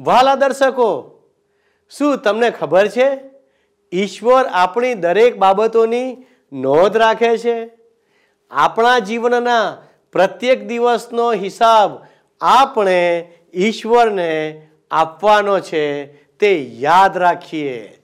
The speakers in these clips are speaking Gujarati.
વાલા દર્શકો, શું તમને ખબર છે? ઈશ્વર આપણી દરેક બાબતોની નોંધ રાખે છે. આપણા જીવનના પ્રત્યેક દિવસનો હિસાબ આપણે ઈશ્વરને આપવાનો છે તે યાદ રાખીએ.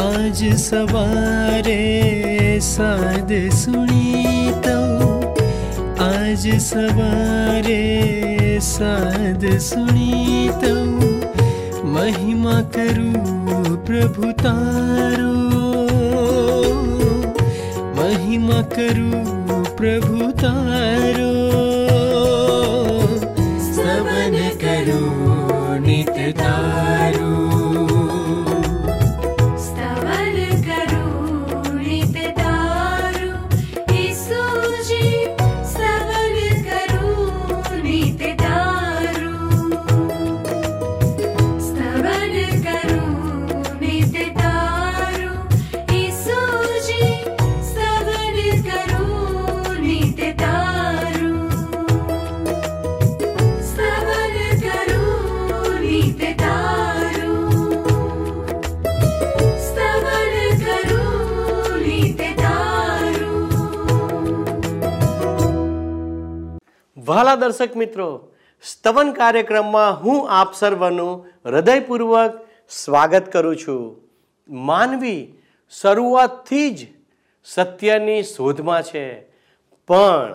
आज सवारे साध सुनि आज सवारे साध साधु महिमा करु प्रभु तारो। महिमा करु प्रभु तारो। વહાલા દર્શક મિત્રો, સ્તવન કાર્યક્રમમાં હું આપ સર્વનું હૃદયપૂર્વક સ્વાગત કરું છું. માનવી શરૂઆતથી જ સત્યની શોધમાં છે. પણ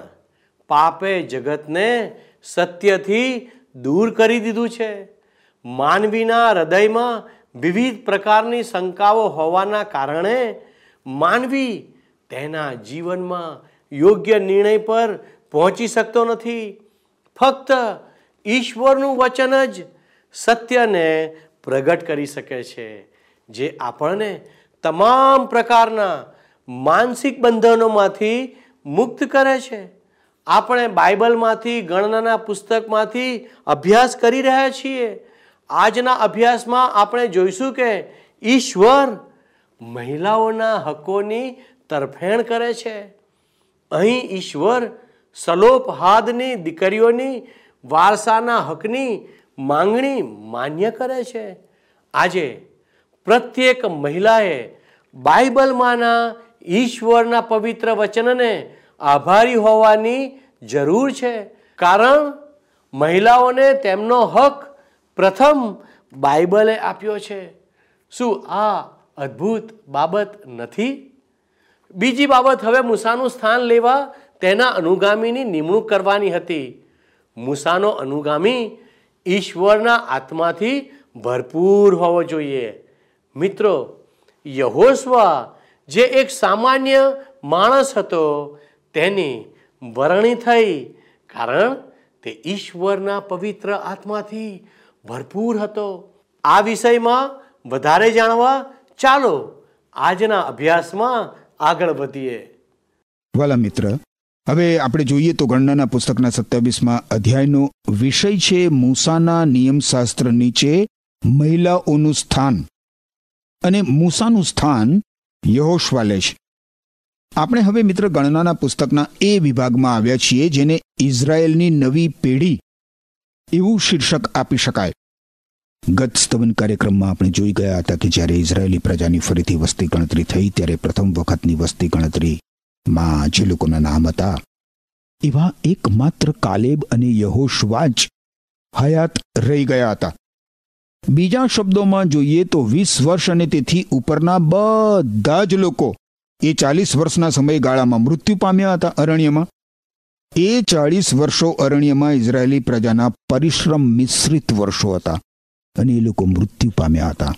પાપે જગતને સત્યથી દૂર કરી દીધું છે. માનવીના હૃદયમાં વિવિધ પ્રકારની શંકાઓ હોવાના કારણે માનવી તેના જીવનમાં યોગ્ય નિર્ણય પર પહોંચી શકતો નથી. ફક્ત ઈશ્વરનું વચન જ સત્યને પ્રગટ કરી શકે છે, જે આપણને તમામ પ્રકારના માનસિક બંધનોમાંથી મુક્ત કરે છે. આપણે બાઇબલમાંથી, ગણનાના પુસ્તકમાંથી અભ્યાસ કરી રહ્યા છીએ. આજના અભ્યાસમાં આપણે જોઈશું કે ઈશ્વર મહિલાઓના હકોની તરફેણ કરે છે. અહીં ઈશ્વર સલોપ હાદની દીકરીઓની વારસાના હકની માંગણી માન્ય કરે છે. આજે પ્રત્યેક મહિલાએ બાઇબલમાંના ઈશ્વરના પવિત્ર વચનને આભારી હોવાની જરૂર છે. કારણ મહિલાઓને તેમનો હક પ્રથમ બાઇબલે આપ્યો છે. શું આ અદ્ભુત બાબત નથી? બીજી બાબત, હવે મૂસાનું સ્થાન લેવા તેના અનુગામીની નિમણૂક કરવાની હતી. મૂસાનો અનુગામી ઈશ્વરના આત્માથી ભરપૂર હોવો જોઈએ. મિત્રો યહોસ્વા જે એક સામાન્ય માણસ હતો, તેની વરણી થઈ કારણ તે ઈશ્વરના પવિત્ર આત્માથી ભરપૂર હતો. આ વિષયમાં વધારે જાણવા ચાલો આજના અભ્યાસમાં આગળ વધીએ. વાલા મિત્ર હવે આપણે જોઈએ તો ગણનાના પુસ્તકના સત્યાવીસમાં અધ્યાયનો વિષય છે મૂસાના નિયમશાસ્ત્ર નીચે મહિલાઓનું સ્થાન. અને મૂસાનું સ્થાન યહોશવા લે છે આપણે હવે મિત્ર ગણનાના પુસ્તકના એ વિભાગમાં આવ્યા છીએ જેને ઇઝરાયેલની નવી પેઢી એવું શીર્ષક આપી શકાય. ગત સ્તવન કાર્યક્રમમાં આપણે જોઈ ગયા હતા કે જ્યારે ઇઝરાયેલી પ્રજાની ફરીથી વસ્તી ગણતરી થઈ, ત્યારે પ્રથમ વખતની વસ્તી ગણતરી જે લોકોના નામ હતા. એવા એકમાત્ર કાલેબ અને યહોશવાચ હયાત રહી ગયા હતા. બીજા શબ્દોમાં જોઈએ તો વીસ વર્ષ અને તેથી ઉપરના બધા જ લોકો એ ચાલીસ વર્ષના સમયગાળામાં મૃત્યુ પામ્યા હતા અરણ્યમાં. એ ચાળીસ વર્ષો અરણ્યમાં ઇઝરાયેલી પ્રજાના પરિશ્રમ મિશ્રિત વર્ષો હતા અને એ લોકો મૃત્યુ પામ્યા હતા.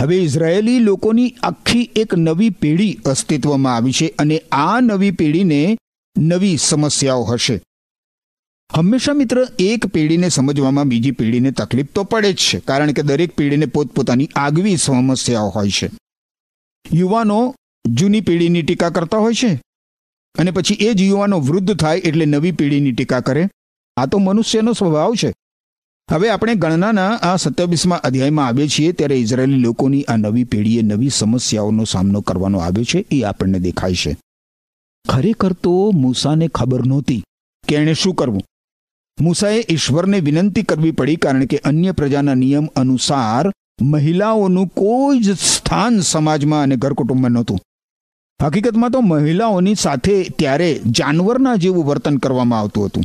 હવે ઇઝરાયેલી લોકોની આખી એક નવી પેઢી અસ્તિત્વમાં આવી છે અને આ નવી પેઢીને નવી સમસ્યાઓ હશે. હંમેશા મિત્ર, એક પેઢીને સમજવામાં બીજી પેઢીને તકલીફ તો પડે જ છે, કારણ કે દરેક પેઢીને પોતપોતાની આગવી સમસ્યાઓ હોય છે. યુવાનો જૂની પેઢીની ટીકા કરતા હોય છે અને પછી એ જ યુવાનો વૃદ્ધ થાય એટલે નવી પેઢીની ટીકા કરે. આ તો મનુષ્યનો સ્વભાવ છે. હવે આપણે ગણનાના આ સત્યાવીસમાં અધ્યાયમાં આવીએ છીએ ત્યારે ઇઝરાયેલી લોકોની આ નવી પેઢીએ નવી સમસ્યાઓનો સામનો કરવાનો આવ્યો છે, એ આપણને દેખાય છે. ખરેખર તો મૂસાને ખબર નહોતી કે એણે શું કરવું. મૂસાએ ઈશ્વરને વિનંતી કરવી પડી કારણ કે અન્ય પ્રજાના નિયમ અનુસાર મહિલાઓનું કોઈ જ સ્થાન સમાજમાં અને ઘર કુટુંબમાં નહોતું. હકીકતમાં તો મહિલાઓની સાથે ત્યારે જાનવરના જેવું વર્તન કરવામાં આવતું હતું.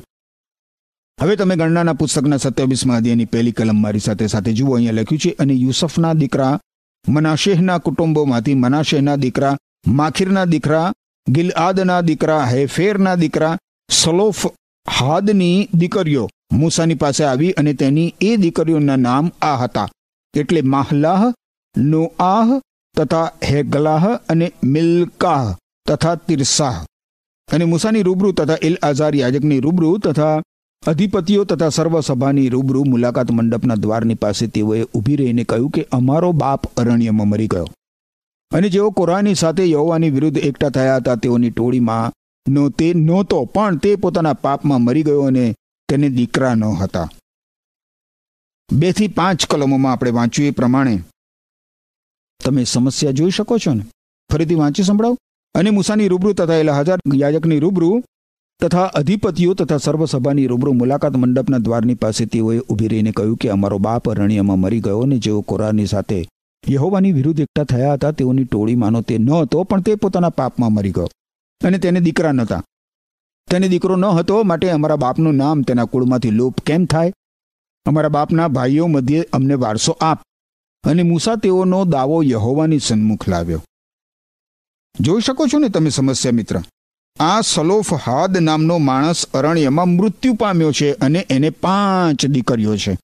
હવે તમે ગણનાના પુસ્તકના સત્યાવીસમાં અધ્યાયની પહેલી કલમ મારી સાથે સાથે જુઓ. અહીંયા લખ્યું છે, અને યુસફના દીકરા મનાશેહના કુટુંબોમાંથી મનાશેહના દીકરા, માખીરના દીકરા, ગિલઆદના દીકરા, હેફેરના દીકરા સલોફ હાદની દીકરીઓ મૂસાની પાસે આવી અને તેની એ દીકરીઓના નામ આ હતા. એટલે માહલાહ, નોઆહ તથા હેગલાહ અને મિલ્કાહ તથા તિરસાહ. અને મૂસાની રૂબરૂ તથા ઇલ આઝાર યાજકની રૂબરૂ તથા અધિપતિઓ તથા સર્વસભાની રૂબરૂ મુલાકાત મંડપના દ્વારની પાસે તેઓએ ઊભી રહીને કહ્યું કે અમારો બાપ અરણ્યમાં મરી ગયો. અને જેઓ કોરાની સાથે યહોવાની વિરુદ્ધ એકઠા થયા હતા, તેઓની ટોળીમાં નો તે નહોતો, પણ તે પોતાના પાપમાં મરી ગયો અને તેને દીકરા ન હતા. બેથી પાંચ કલમોમાં આપણે વાંચ્યું એ પ્રમાણે તમે સમસ્યા જોઈ શકો છો ને? ફરીથી વાંચી સંભળાવો. અને મૂસાની રૂબરૂ તથા એલા હજાર યાજકની રૂબરૂ તથા અધિપતિઓ તથા સર્વસભાની રૂબરૂ મુલાકાત મંડપના દ્વારની પાસે તેઓએ ઊભી રહીને કહ્યું કે અમારો બાપ અરણ્યમાં મરી ગયો અને જેઓ કોરાની સાથે યહોવાની વિરુદ્ધ એકઠા થયા હતા, તેઓની ટોળીમાંનો તે ન હતો, પણ તે પોતાના પાપમાં મરી ગયો. અને તેને દીકરા નહોતા. તેને દીકરો ન હતો માટે અમારા બાપનું નામ તેના કુળમાંથી લોપ કેમ થાય? અમારા બાપના ભાઈઓ મધ્યે અમને વારસો આપ. અને મૂસા તેઓનો દાવો યહોવાની સન્મુખ લાવ્યો. જોઈ શકો છો ને તમે સમસ્યા મિત્ર. આ સલોફ હાદ નામનો માણસ અરણ્યમાં મૃત્યુ પામ્યો છે અને એને પાંચ દીકરીઓ છે.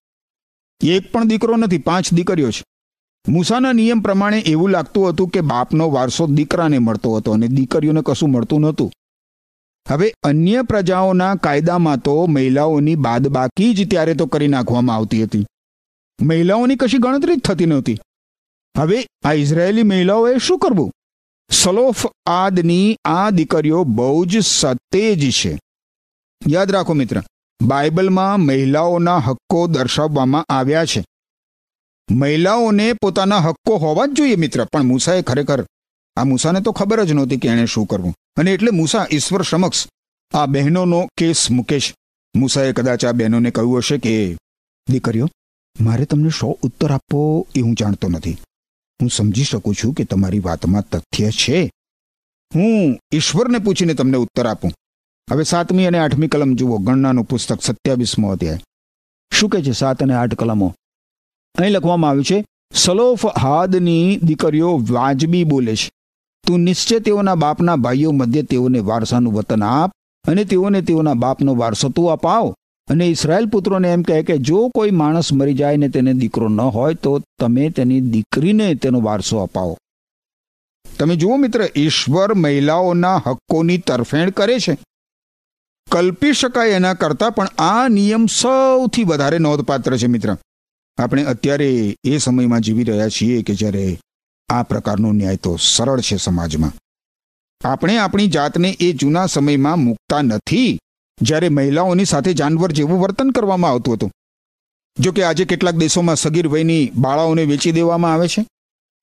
એક પણ દીકરો નથી, પાંચ દીકરીઓ છે. મૂસાના નિયમ પ્રમાણે એવું લાગતું હતું કે બાપનો વારસો દીકરાને મળતો હતો અને દીકરીઓને કશું મળતું નહોતું. હવે અન્ય પ્રજાઓના કાયદામાં તો મહિલાઓની બાદબાકી જ ત્યારે તો કરી નાખવામાં આવતી હતી. મહિલાઓની કશી ગણતરી જ થતી નહોતી. હવે આ ઇઝરાયેલી મહિલાઓએ શું કરવું? સલોફ આદની આ દીકરીઓ બહુ જ સતેજ છે. યાદ રાખો મિત્ર, બાઇબલમાં મહિલાઓના હક્કો દર્શાવવામાં આવ્યા છે. મહિલાઓને પોતાના હક્કો હોવા જ જોઈએ મિત્ર, પણ મૂસાએ ખરેખર, આ મૂસાને તો ખબર જ નહોતી કે એણે શું કરવું. અને એટલે મૂસા ઈશ્વર સમક્ષ આ બહેનોનો કેસ મૂકે છે. મૂસાએ કદાચ આ બહેનોને કહ્યું હશે કે, દીકરીઓ, મારે તમને શો ઉત્તર આપવો એ હું જાણતો નથી. હું સમજી શકું છું કે તમારી વાતમાં તથ્ય છે. હું ઈશ્વરને પૂછીને તમને ઉત્તર આપું. હવે સાતમી અને આઠમી કલમ જુઓ, ગણનાનું પુસ્તક સત્યાવીસમો અધ્યાય. શું કહે છે? સાત અને આઠ કલમો. અહીં લખવામાં આવ્યું છે, સલોફ હાદની દીકરીઓ વાજબી બોલે છે. તું નિશ્ચય તેઓના બાપના ભાઈઓ મધ્ય તેઓને વારસાનું વતન આપ અને તેઓને તેઓના બાપનો વારસો તું અપાવ. અને ઇસરાયલ પુત્રોને એમ કહે કે જો કોઈ માણસ મરી જાય ને તેને દીકરો ન હોય, તો તમે તેની દીકરીને તેનો વારસો અપાવો. તમે જુઓ મિત્ર, ઈશ્વર મહિલાઓના હક્કોની તરફેણ કરે છે. કલ્પી શકાય એના કરતાં પણ આ નિયમ સૌથી વધારે નોંધપાત્ર છે મિત્ર. આપણે અત્યારે એ સમયમાં જીવી રહ્યા છીએ કે જ્યારે આ પ્રકારનો ન્યાય તો સરળ છે સમાજમાં. આપણે આપણી જાતને એ જૂના સમયમાં મૂકતા નથી. જ્યારે મહિલાઓની સાથે જાનવર જેવું વર્તન કરવામાં આવતું હતું. જોકે આજે કેટલાક દેશોમાં સગીર વયની બાળાઓને વેચી દેવામાં આવે છે.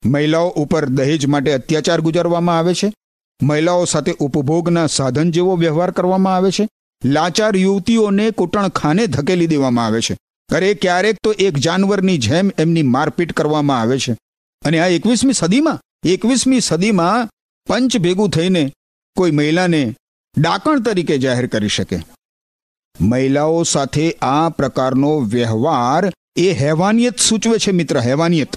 મહિલાઓ ઉપર દહેજ માટે અત્યાચાર ગુજારવામાં આવે છે. મહિલાઓ સાથે ઉપભોગના સાધન જેવો વ્યવહાર કરવામાં આવે છે. લાચાર યુવતીઓને કૂટણખાને ધકેલી દેવામાં આવે છે. અરે ક્યારેક તો એક જાનવરની જેમ એમની મારપીટ કરવામાં આવે છે. અને આ એકવીસમી સદીમાં એકવીસમી સદીમાં પંચ ભેગું થઈને કોઈ મહિલાને ડાકણ તરીકે જાહેર કરી શકે. મહિલાઓ સાથે આ પ્રકારનો વ્યવહાર એ હેવાનિયત સૂચવે છે મિત્ર, હેવાનિયત.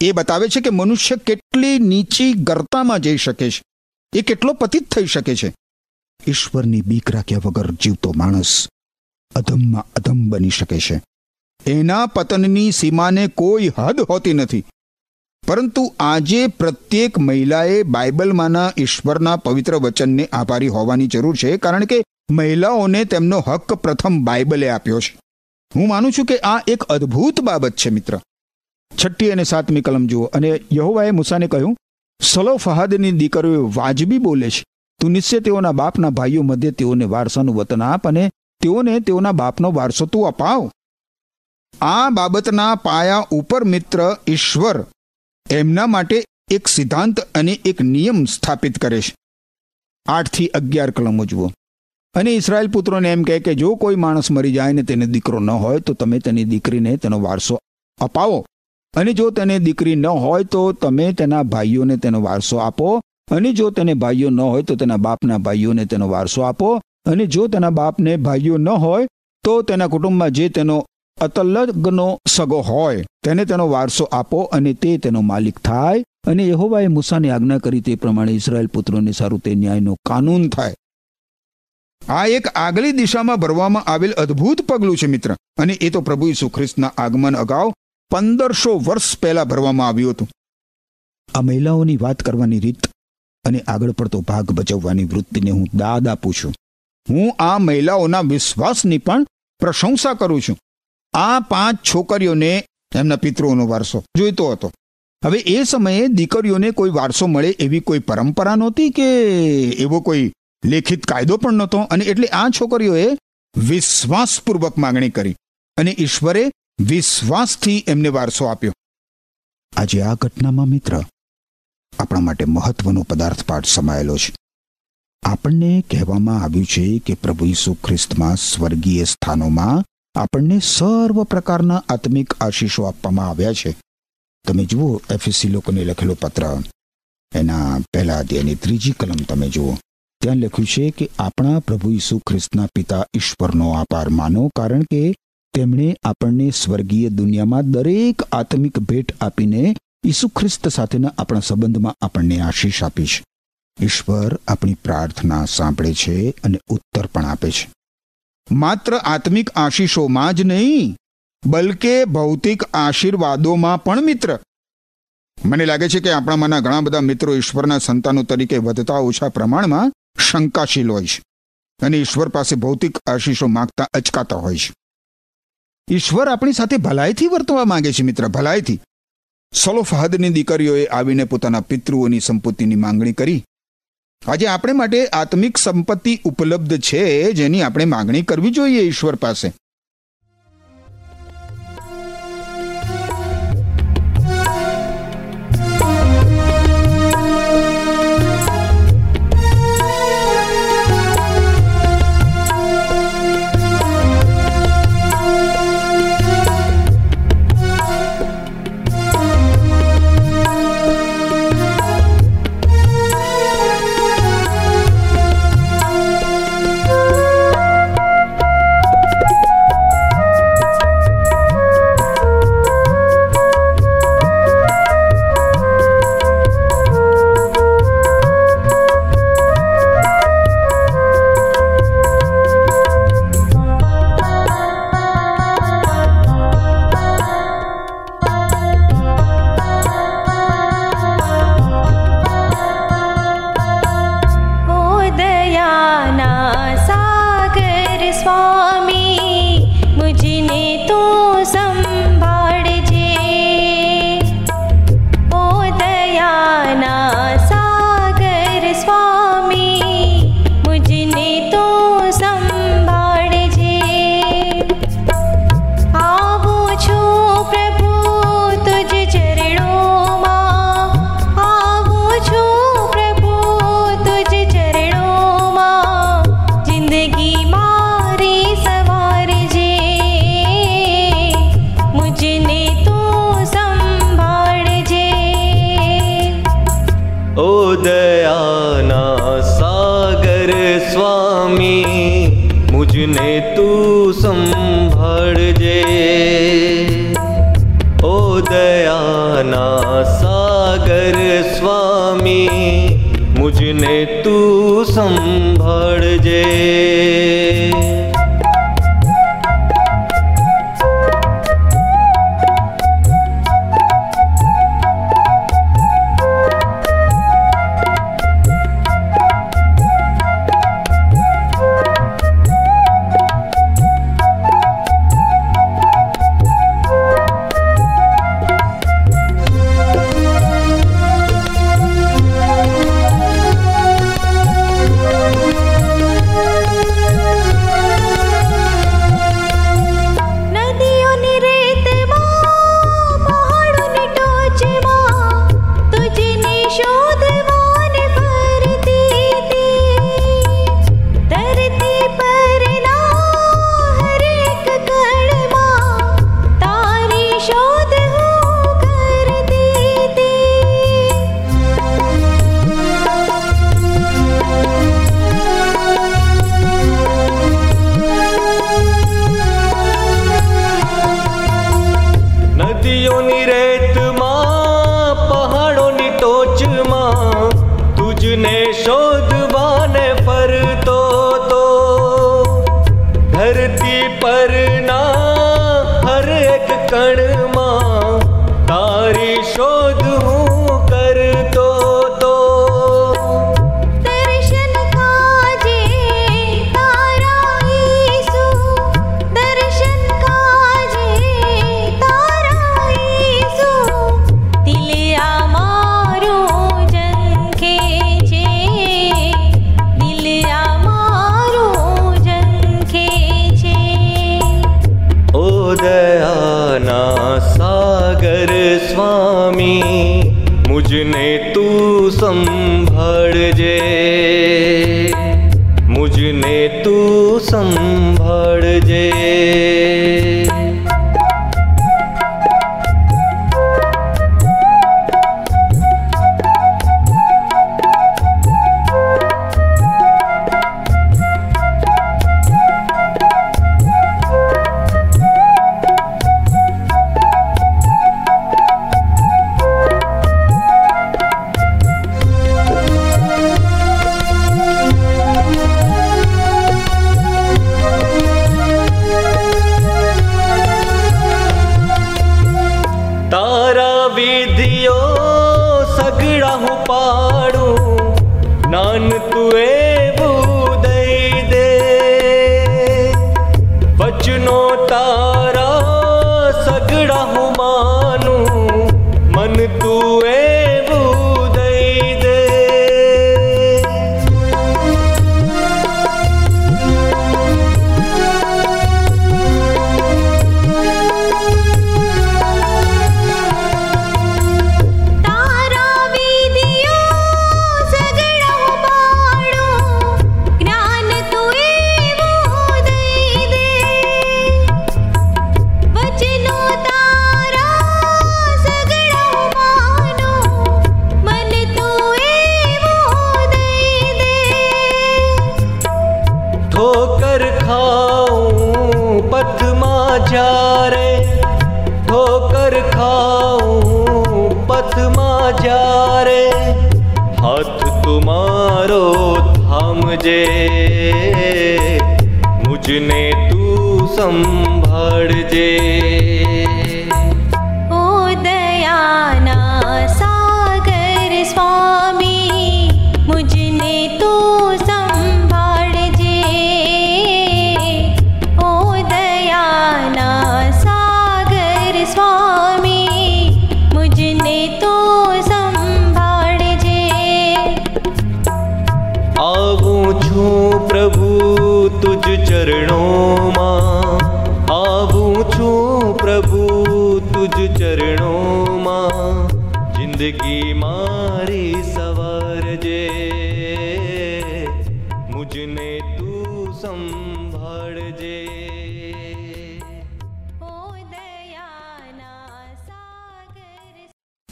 એ બતાવે છે કે મનુષ્ય કેટલી નીચી ગરતામાં જઈ શકે છે. એ કેટલો પતિત થઈ શકે છે. ઈશ્વરની બીક રાખ્યા વગર જીવતો માણસ અધમમાં અધમ બની શકે છે. એના પતનની સીમાને કોઈ હદ હોતી નથી. પરંતુ આજે પ્રત્યેક મહિલાએ બાઇબલમાંના ઈશ્વરના પવિત્ર વચનને આભારી હોવાની જરૂર છે, કારણ કે મહિલાઓને તેમનો હક પ્રથમ બાઇબલે આપ્યો છે. હું માનું છું કે આ એક અદ્ભુત બાબત છે, મિત્ર. છઠ્ઠી અને સાતમી કલમ જુઓ, અને યહોવાએ મૂસાને કહ્યું, સલો ફહાદની દીકરીઓ વાજબી બોલે છે. તું નિશ્ચય તેઓના બાપના ભાઈઓ મધ્ય તેઓને વારસાનું વતન આપ અને તેઓને તેઓના બાપનો વારસો તું અપાવ. આ બાબતના પાયા ઉપર, મિત્ર, ઈશ્વર એમના માટે એક સિદ્ધાંત અને એક નિયમ સ્થાપિત કરે છે. આઠથી અગિયાર કલમો જુઓ અને ઇસરાયલ પુત્રોને એમ કહે કે જો કોઈ માણસ મરી જાય ને તેને દીકરો ન હોય તો તમે તેની દીકરીને તેનો વારસો અપાવો. અને જો તેને દીકરી ન હોય તો તમે તેના ભાઈઓને તેનો વારસો આપો. અને જો તેને ભાઈઓ ન હોય તો તેના બાપના ભાઈઓને તેનો વારસો આપો. અને જો તેના બાપને ભાઈઓ ન હોય તો તેના કુટુંબમાં જે તેનો અતલગનો સગો હોય, તેને તેનો વારસો આપો અને તે તેનો માલિક થાય. અને યહોવાએ મૂસાની આજ્ઞા કરી તે પ્રમાણે ઇસરાયેલ પુત્રોને સારું તે ન્યાયનો કાનૂન થાય. આ એક આગલી દિશામાં ભરવામાં આવેલ અદ્ભુત પગલું છે, મિત્ર. અને એ તો પ્રભુ ઈસુ ખ્રિસ્તના આગમન અગાઉ પંદરસો વર્ષ પહેલા ભરવામાં આવ્યું હતું. આ મહિલાઓની વાત કરવાની રીત અને આગળ પડતો ભાગ ભજવવાની વૃત્તિને હું દાદ આપું છું. હું આ મહિલાઓના વિશ્વાસની પણ પ્રશંસા કરું છું. આ પાંચ છોકરીઓને એમના પિતૃઓનો વારસો જોઈતો હતો. હવે એ સમયે દીકરીઓને કોઈ વારસો મળે એવી કોઈ પરંપરા નહોતી કે એવો કોઈ લેખિત કાયદો પણ નહોતો? અને એટલે આ છોકરીઓએ વિશ્વાસપૂર્વક માંગણી કરી અને ઈશ્વરે વિશ્વાસથી એમને વારસો આપ્યો. આજે આ ઘટનામાં મિત્ર, આપણા માટે મહત્વનો પદાર્થ પાઠ સમાયેલો છે. આપણને કહેવામાં આવ્યું છે કે પ્રભુ ઈસુ ખ્રિસ્તમાં સ્વર્ગીય સ્થાનોમાં આપણને સર્વ પ્રકારના આત્મિક આશીષો આપવામાં આવ્યા છે. તમે જુઓ એફએસસી લોકોને લખેલો પત્ર. એના પહેલા અધ્યાયની ત્રીજી કલમ તમે જુઓ. ત્યાં લખ્યું છે કે આપણા પ્રભુ ઈસુ ખ્રિસ્તના પિતા ઈશ્વરનો આભાર માનો કારણ કે તેમણે આપણને સ્વર્ગીય દુનિયામાં દરેક આત્મિક ભેટ આપીને ઈસુ ખ્રિસ્ત સાથેના આપણા સંબંધમાં આપણને આશીષ આપી છે. ઈશ્વર આપણી પ્રાર્થના સાંભળે છે અને ઉત્તર પણ આપે છે. માત્ર આત્મિક આશીષોમાં જ નહીં, બલકે ભૌતિક આશીર્વાદોમાં પણ મિત્ર. મને લાગે છે કે આપણામાંના ઘણા બધા મિત્રો ઈશ્વરના સંતાનો તરીકે વધતા ઓછા પ્રમાણમાં શંકાશીલ હોય છે અને ઈશ્વર પાસે ભૌતિક આશીષો માગતા અચકાતા હોય છે. ઈશ્વર આપણી સાથે ભલાઈથી વર્તવા માંગે છે મિત્ર, ભલાઈથી. સલોફહાદની દીકરીઓએ આવીને પોતાના પિતૃઓની સંપત્તિની માંગણી કરી આજે આપણે માટે આત્મિક સંપત્તિ ઉપલબ્ધ છે જેની આપણે માંગણી કરવી જોઈએ ઈશ્વર પાસે. મુજને તું સંભાળજે. ઓ દયાના સાગર સ્વામી મુજને તું સંભાળજે મુજને તું સંભાળજે તું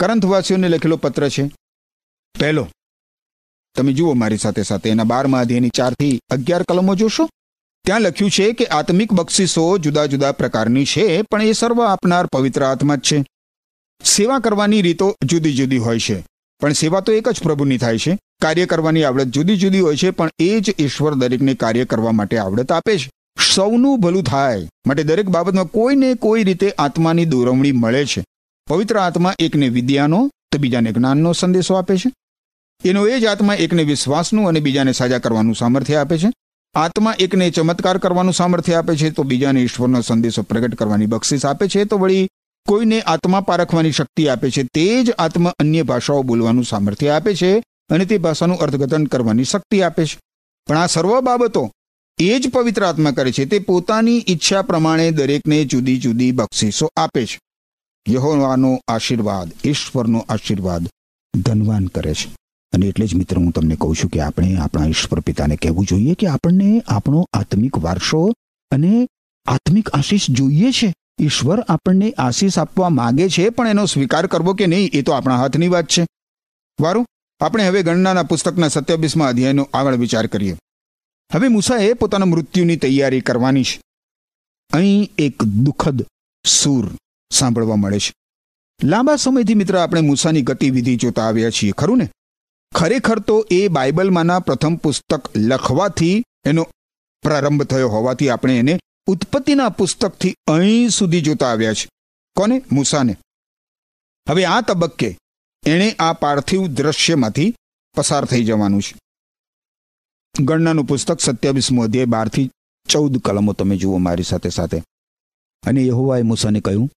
કરંથવાસીઓને લખેલો પત્ર છે. પહેલો, તમે જુઓ મારી સાથે સાથે એના બારમા અધ્યાયની ચારથી અગિયાર કલમો જોશો? ત્યાં લખ્યું છે કે આત્મિક બક્ષિસો જુદા જુદા પ્રકારની છે, પણ એ સર્વ આપનાર પવિત્ર આત્મા જ છે. સેવા કરવાની રીતો જુદી જુદી હોય છે, પણ સેવા તો એક જ પ્રભુની થાય છે. કાર્ય કરવાની આવડત જુદી જુદી હોય છે, પણ એ જ ઈશ્વર દરેકને કાર્ય કરવા માટે આવડત આપે છે. સૌનું ભલું થાય, માટે દરેક બાબતમાં કોઈને કોઈ રીતે આત્માની દોરવણી મળે છે. પવિત્ર આત્મા એકને વિદ્યાનો તો બીજાને જ્ઞાનનો સંદેશો આપે છે. એનો એ જ આત્મા એકને વિશ્વાસનું અને બીજાને સાજા કરવાનું સામર્થ્ય આપે છે. આત્મા એકને ચમત્કાર કરવાનું સામર્થ્ય આપે છે તો બીજાને ઈશ્વરનો સંદેશો પ્રગટ કરવાની બક્ષિસ આપે છે તો વળી કોઈને આત્મા પારખવાની શક્તિ આપે છે તે જ આત્મા અન્ય ભાષાઓ બોલવાનું સામર્થ્ય આપે છે અને તે ભાષાનું અર્થઘટન કરવાની શક્તિ આપે છે. પણ આ સર્વ બાબતો એ જ પવિત્ર આત્મા કરે છે તે પોતાની ઈચ્છા પ્રમાણે દરેકને જુદી જુદી બક્ષિસો આપે છે. યહોવાનો આશીર્વાદ, ઈશ્વરનો આશીર્વાદ ધનવાન કરે છે. અને એટલે જ મિત્ર, હું તમને કહું છું કે આપણે આપણા ઈશ્વર પિતાને કહેવું જોઈએ કે આપણને આપણો આત્મિક વારસો અને આત્મિક આશીષ જોઈએ છે. ઈશ્વર આપણને આશીષ આપવા માંગે છે, પણ એનો સ્વીકાર કરવો કે નહીં, એ તો આપણા હાથની વાત છે. વારું, આપણે હવે ગણનાના પુસ્તકના સત્યાવીસમાં અધ્યાયનો આગળ વિચાર કરીએ. હવે મૂસાએ પોતાના મૃત્યુની તૈયારી કરવાની છે. અહીં એક દુઃખદ સૂર સાંભળવા મળે છે. લાંબા સમયથી મિત્ર આપણે મૂસાની ગતિવિધિ જોતા આવ્યા છીએ, ખરું ને? ખરેખર તો એ બાઇબલમાંના પ્રથમ પુસ્તક લખવાથી એનો પ્રારંભ થયો હોવાથી આપણે એને ઉત્પત્તિના પુસ્તકથી અહીં સુધી જોતા આવ્યા છે કોને? મૂસાને. હવે આ તબક્કે એણે આ પાર્થિવ દ્રશ્યમાંથી પસાર થઈ જવાનું છે. ગણનાનું પુસ્તક સત્યાવીસમું અધ્યાય બારથી ચૌદ કલમો તમે જુઓ મારી સાથે સાથે. અને યહોવાએ મૂસાને કહ્યું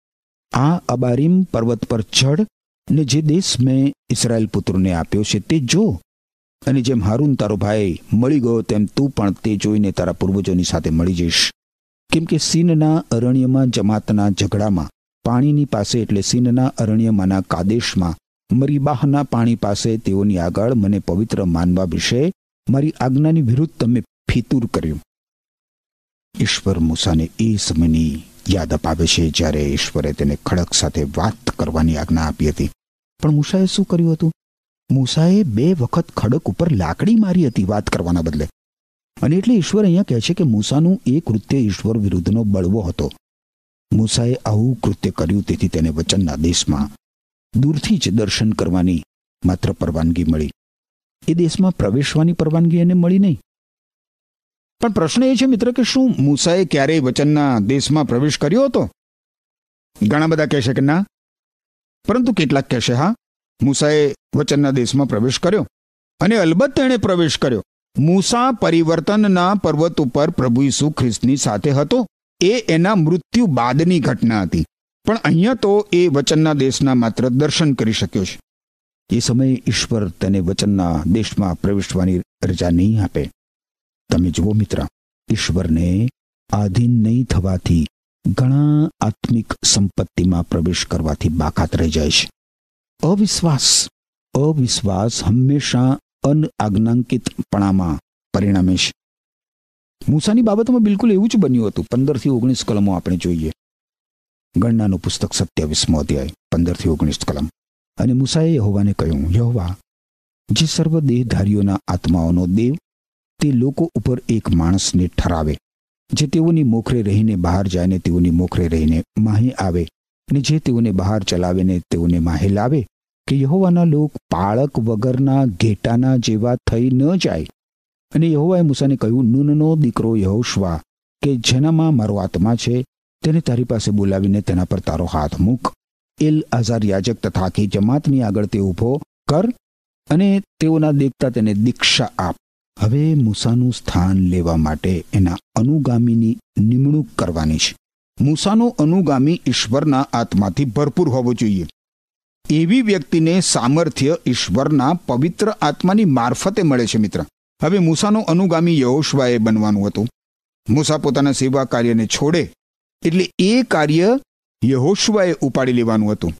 આ અબારીમ પર્વત પર ચઢ ને જે દેશ મેં ઇસરાયલ પુત્રોને આપ્યો છે તે જો. અને જેમ હારૂન તારો ભાઈ મળી ગયો તેમ તું પણ તે જોઈને તારા પૂર્વજોની સાથે મળી જઈશ. કેમ કે સીનના અરણ્યમાં જમાતના ઝઘડામાં પાણીની પાસે એટલે સીનના અરણ્યમાંના કાદેશમાં મરીબાહના પાણી પાસે તેઓની આગળ મને પવિત્ર માનવા વિશે મારી આજ્ઞાની વિરુદ્ધ તમે ફિતુર કર્યું. ઈશ્વર મૂસાને એ સમયની યાદ અપાવે છે જ્યારે ઈશ્વરે તેને ખડક સાથે વાત કરવાની આજ્ઞા આપી હતી. પણ મૂસાએ શું કર્યું હતું? મૂસાએ બે વખત ખડક ઉપર લાકડી મારી હતી વાત કરવાના બદલે. અને એટલે ઈશ્વર અહીંયા કહે છે કે મૂસાનું એ કૃત્ય ઈશ્વર વિરુદ્ધનો બળવો હતો. મૂસાએ આવું કૃત્ય કર્યું તેથી તેને વચનના દેશમાં દૂરથી જ દર્શન કરવાની માત્ર પરવાનગી મળી. એ દેશમાં પ્રવેશવાની પરવાનગી એને મળી નહીં. પણ પ્રશ્ન એ છે, મિત્ર, કે શું મૂસાએ ક્યારેય વચનના દેશમાં પ્રવેશ કર્યો હતો? ઘણા બધા કહેશે કે ના. પરંતુ કેટલાક કહેશે, હા, મૂસાએ વચનના દેશમાં પ્રવેશ કર્યો. અને અલબત્ત તેણે પ્રવેશ કર્યો. મૂસા પરિવર્તનના પર્વત ઉપર પ્રભુ ઈસુ ખ્રિસ્તની સાથે હતો. એ એના મૃત્યુ બાદની ઘટના હતી. પણ અહીંયા તો એ વચનના દેશના માત્ર દર્શન કરી શક્યો છે. એ સમયે ઈશ્વર તેને વચનના દેશમાં પ્રવેશવાની રજા નહીં આપે. તમે જુઓ મિત્ર, ઈશ્વરને આધીન નહીં થવાથી ઘણા આત્મિક સંપત્તિમાં પ્રવેશ કરવાથી બાકાત રહી જાય છે. અવિશ્વાસ અવિશ્વાસ હંમેશા અનઆજ્ઞાંકિતપણામાં પરિણમે છે. મૂસાની બાબતમાં બિલકુલ એવું જ બન્યું હતું. પંદરથી ઓગણીસ કલમો આપણે જોઈએ. ગણનાનું પુસ્તક સત્યાવીસમો અધ્યાય, પંદરથી ઓગણીસ કલમ. અને મૂસાએ યહોવાને કહ્યું, યહોવા, જે સર્વ દેહધારીઓના આત્માઓનો દેવ તે લોકો ઉપર એક માણસને ઠરાવે, જે તેઓની મોખરે રહીને બહાર જાય ને તેઓની મોખરે રહીને માહે આવે ને જે તેઓને બહાર ચલાવે ને તેઓને માહે લાવે, કે યહોવાના લોક પાળક વગરના ઘેટાના જેવા થઈ ન જાય. અને યહોવાએ મૂસાને કહ્યું, નૂનનો દીકરો યહોશવા, કે જેનામાં મારો આત્મા છે, તેને તારી પાસે બોલાવીને તેના પર તારો હાથ મૂક. એલ આઝાર યાજક તથા આખી જમાતની આગળ તે ઊભો કર અને તેઓના દેખતા તેને દીક્ષા આપ. હવે મૂસાનું સ્થાન લેવા માટે એના અનુગામીની નિમણૂક કરવાની છે. મૂસાનો અનુગામી ઈશ્વરના આત્માથી ભરપૂર હોવો જોઈએ. એવી વ્યક્તિને સામર્થ્ય ઈશ્વરના પવિત્ર આત્માની મારફતે મળે છે મિત્ર. હવે મૂસાનો અનુગામી યહોશવાએ બનવાનું હતું. મૂસા પોતાના સેવા કાર્યને છોડે એટલે એ કાર્ય યહોશવાએ ઉપાડી લેવાનું હતું.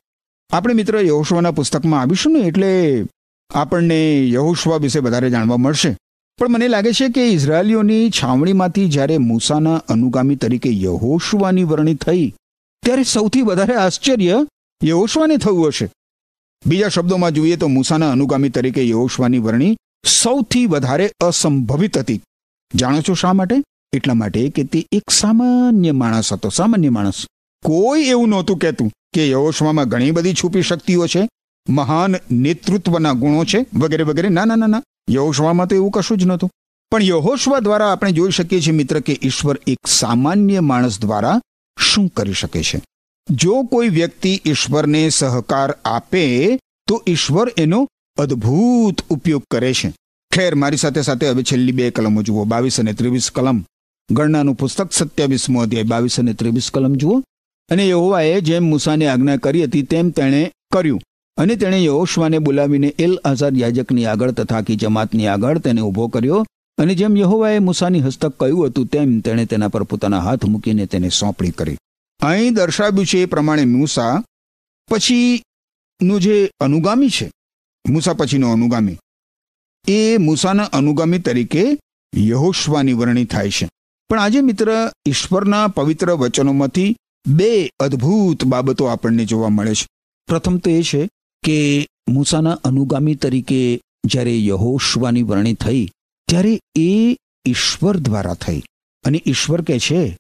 આપણે મિત્ર યહોશવાના પુસ્તકમાં આવીશું ને એટલે આપણને યહોશવા વિશે વધારે જાણવા મળશે. પણ મને લાગે છે કે ઇઝરાયલીઓની છાવણીમાંથી જ્યારે મૂસાના અનુગામી તરીકે યહોશવાની વરણી થઈ, ત્યારે સૌથી વધારે આશ્ચર્ય યહોશવાને થયું હશે. બીજા શબ્દોમાં જોઈએ તો મૂસાના અનુગામી તરીકે યહોશવાની વરણી સૌથી વધારે અસંભવિત હતી. જાણો છો શા માટે? એટલા માટે કે તે એક સામાન્ય માણસ હતો, સામાન્ય માણસ. કોઈ એવું નહોતું કહેતું કે યહોશવામાં ઘણી બધી છુપી શક્તિઓ છે, મહાન નેતૃત્વના ગુણો છે, વગેરે વગેરે. ના ના ના ના. યહોશવામાં તો એવું કશું જ નહોતું. પણ યહોશવા દ્વારા આપણે જોઈ શકીએ છીએ, મિત્ર, કે ઈશ્વર એક સામાન્ય માણસ દ્વારા શું કરી શકે છે? જો કોઈ વ્યક્તિ ઈશ્વરને સહકાર આપે, તો ઈશ્વર એનો અદ્ભુત ઉપયોગ કરે છે. ખેર, મારી સાથે સાથે હવે છેલ્લી બે કલમો જુઓ. બાવીસ અને ત્રેવીસ કલમ. ગણનાનું પુસ્તક સત્યાવીસમો અધ્યાય. બાવીસ અને ત્રેવીસ કલમ જુઓ. અને યહોવાએ જેમ મૂસાને આજ્ઞા કરી હતી, તેમ તેણે કર્યું. અને તેણે યહોશવાને બોલાવીને એલ આઝાર યાજકની આગળ તથા કી જમાતની આગળ તેને ઊભો કર્યો અને જેમ યહોવાએ મૂસાની હસ્તક કહ્યું હતું, તેમ તેણે તેના પર પોતાના હાથ મૂકીને તેને સોંપણી કરી. અહીં દર્શાવ્યું છે એ પ્રમાણે મૂસા પછીનું જે અનુગામી છે, મૂસા પછીનો અનુગામી, એ મૂસાના અનુગામી તરીકે યહોશવાની વરણી થાય છે. પણ આજે મિત્ર, ઈશ્વરના પવિત્ર વચનોમાંથી બે અદ્ભુત બાબતો આપણને જોવા મળે છે. પ્રથમ તો એ છે કે મૂસાના અનુગામી તરીકે જ્યારે યહોશવાની વરણી થઈ, ત્યારે એ ઈશ્વર દ્વારા થઈ. અને ઈશ્વર કહે છે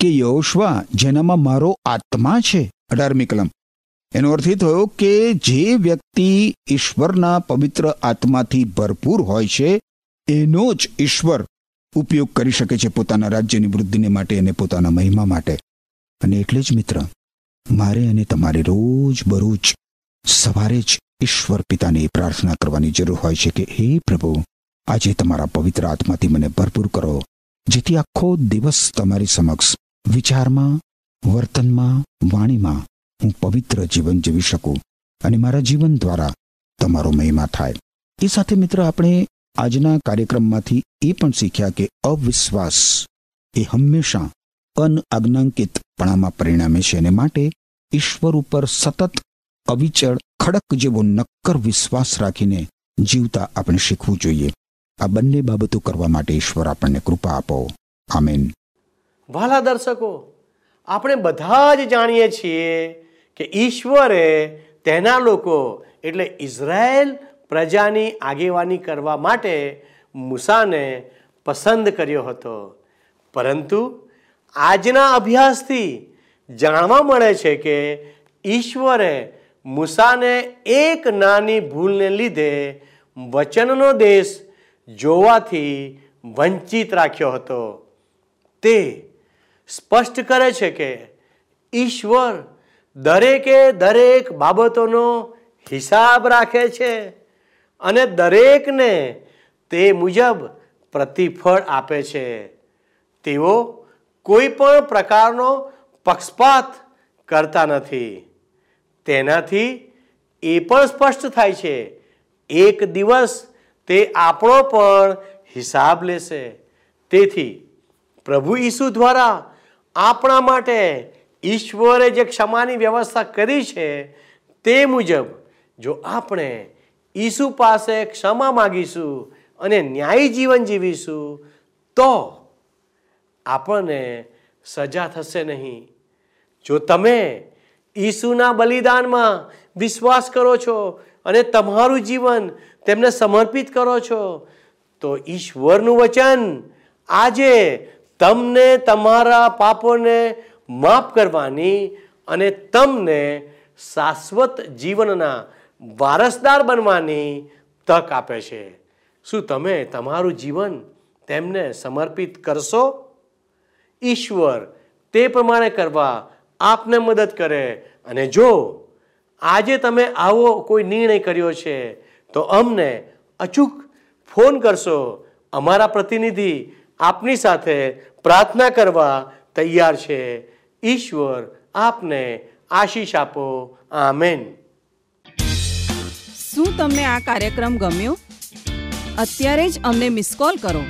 કે, યહોશવા, જેનામાં મારો આત્મા છે. અઢારમી કલમ. એનો અર્થ એ થયો કે જે વ્યક્તિ ઈશ્વરના પવિત્ર આત્માથી ભરપૂર હોય છે, એનો જ ઈશ્વર ઉપયોગ કરી શકે છે પોતાના રાજ્યની વૃદ્ધિને માટે અને પોતાના મહિમા માટે. અને એટલે જ મિત્ર, મારે અને તમારે રોજ બરોજ સવારે જ ઈશ્વર પિતાને પ્રાર્થના કરવાની જરૂર હોય છે કે, હે પ્રભુ, આજે તમારા પવિત્ર આત્માથી મને ભરપૂર કરો, જેથી આખો દિવસ તમારી સમક્ષ વિચારમાં, વર્તનમાં, વાણીમાં હું પવિત્ર જીવન જીવી શકું અને મારા જીવન દ્વારા તમારો મહિમા થાય. એ સાથે મિત્ર, આપણે આજના કાર્યક્રમમાંથી એ પણ શીખ્યા કે અવિશ્વાસ એ હંમેશા અનઆજ્ઞાંકિતપણામાં પરિણામે છે અને માટે ઈશ્વર ઉપર સતત અવિચળ, ખડક જેવો નક્કર વિશ્વાસ રાખીને જીવતા આપણે શીખવું જોઈએ. આ બંને બાબતો કરવા માટે ઈશ્વર આપણને કૃપા આપો. આમેન. વાલા દર્શકો, આપણે બધા જ જાણીએ છીએ કે ઈશ્વરે તેના લોકો, એટલે ઇઝરાયલ પ્રજાની આગેવાની કરવા માટે મૂસાને પસંદ કર્યો હતો. પરંતુ આજના અભ્યાસથી જાણવા મળે છે કે ઈશ્વરે મૂસાને એક નાની ભૂલને લીધે વચનનો દેશ જોવાથી વંચિત રાખ્યો હતો. તે સ્પષ્ટ કરે છે કે ઈશ્વર દરેકે દરેક બાબતોનો હિસાબ રાખે છે અને દરેકને તે મુજબ પ્રતિફળ આપે છે. તેઓ કોઈ પણ પ્રકારનો પક્ષપાત કરતા નથી. તેનાથી એ પણ સ્પષ્ટ થાય છે, એક દિવસ તે આપણો પણ હિસાબ લેશે. તેથી પ્રભુ ઈસુ દ્વારા આપણા માટે ઈશ્વરે જે ક્ષમાની વ્યવસ્થા કરી છે, તે મુજબ જો આપણે ઈસુ પાસે ક્ષમા માગીશું અને ન્યાયી જીવન જીવીશું, તો આપણને સજા થશે નહીં. જો તમે ઈસુના બલિદાનમાં વિશ્વાસ કરો છો અને તમારું જીવન તેમને સમર્પિત કરો છો, તો ઈશ્વરનું વચન આજે તમને તમારા પાપોને માફ કરવાની અને તમને શાશ્વત જીવનના વારસદાર બનવાની તક આપે છે. શું તમે તમારું જીવન તેમને સમર્પિત કરશો? ઈશ્વર તે પ્રમાણે કરવા આપને મદદ કરે. અને જો આજે તમે આવો કોઈ નિર્ણય કર્યો છે, તો અમને અચૂક ફોન કરશો. અમારા પ્રતિનિધિ આપની સાથે પ્રાર્થના કરવા તૈયાર છે. ઈશ્વર આપને આશીષ આપો. આમેન. શું તમને આ કાર્યક્રમ ગમ્યો? અત્યારે જ અમને મિસ કોલ કરો.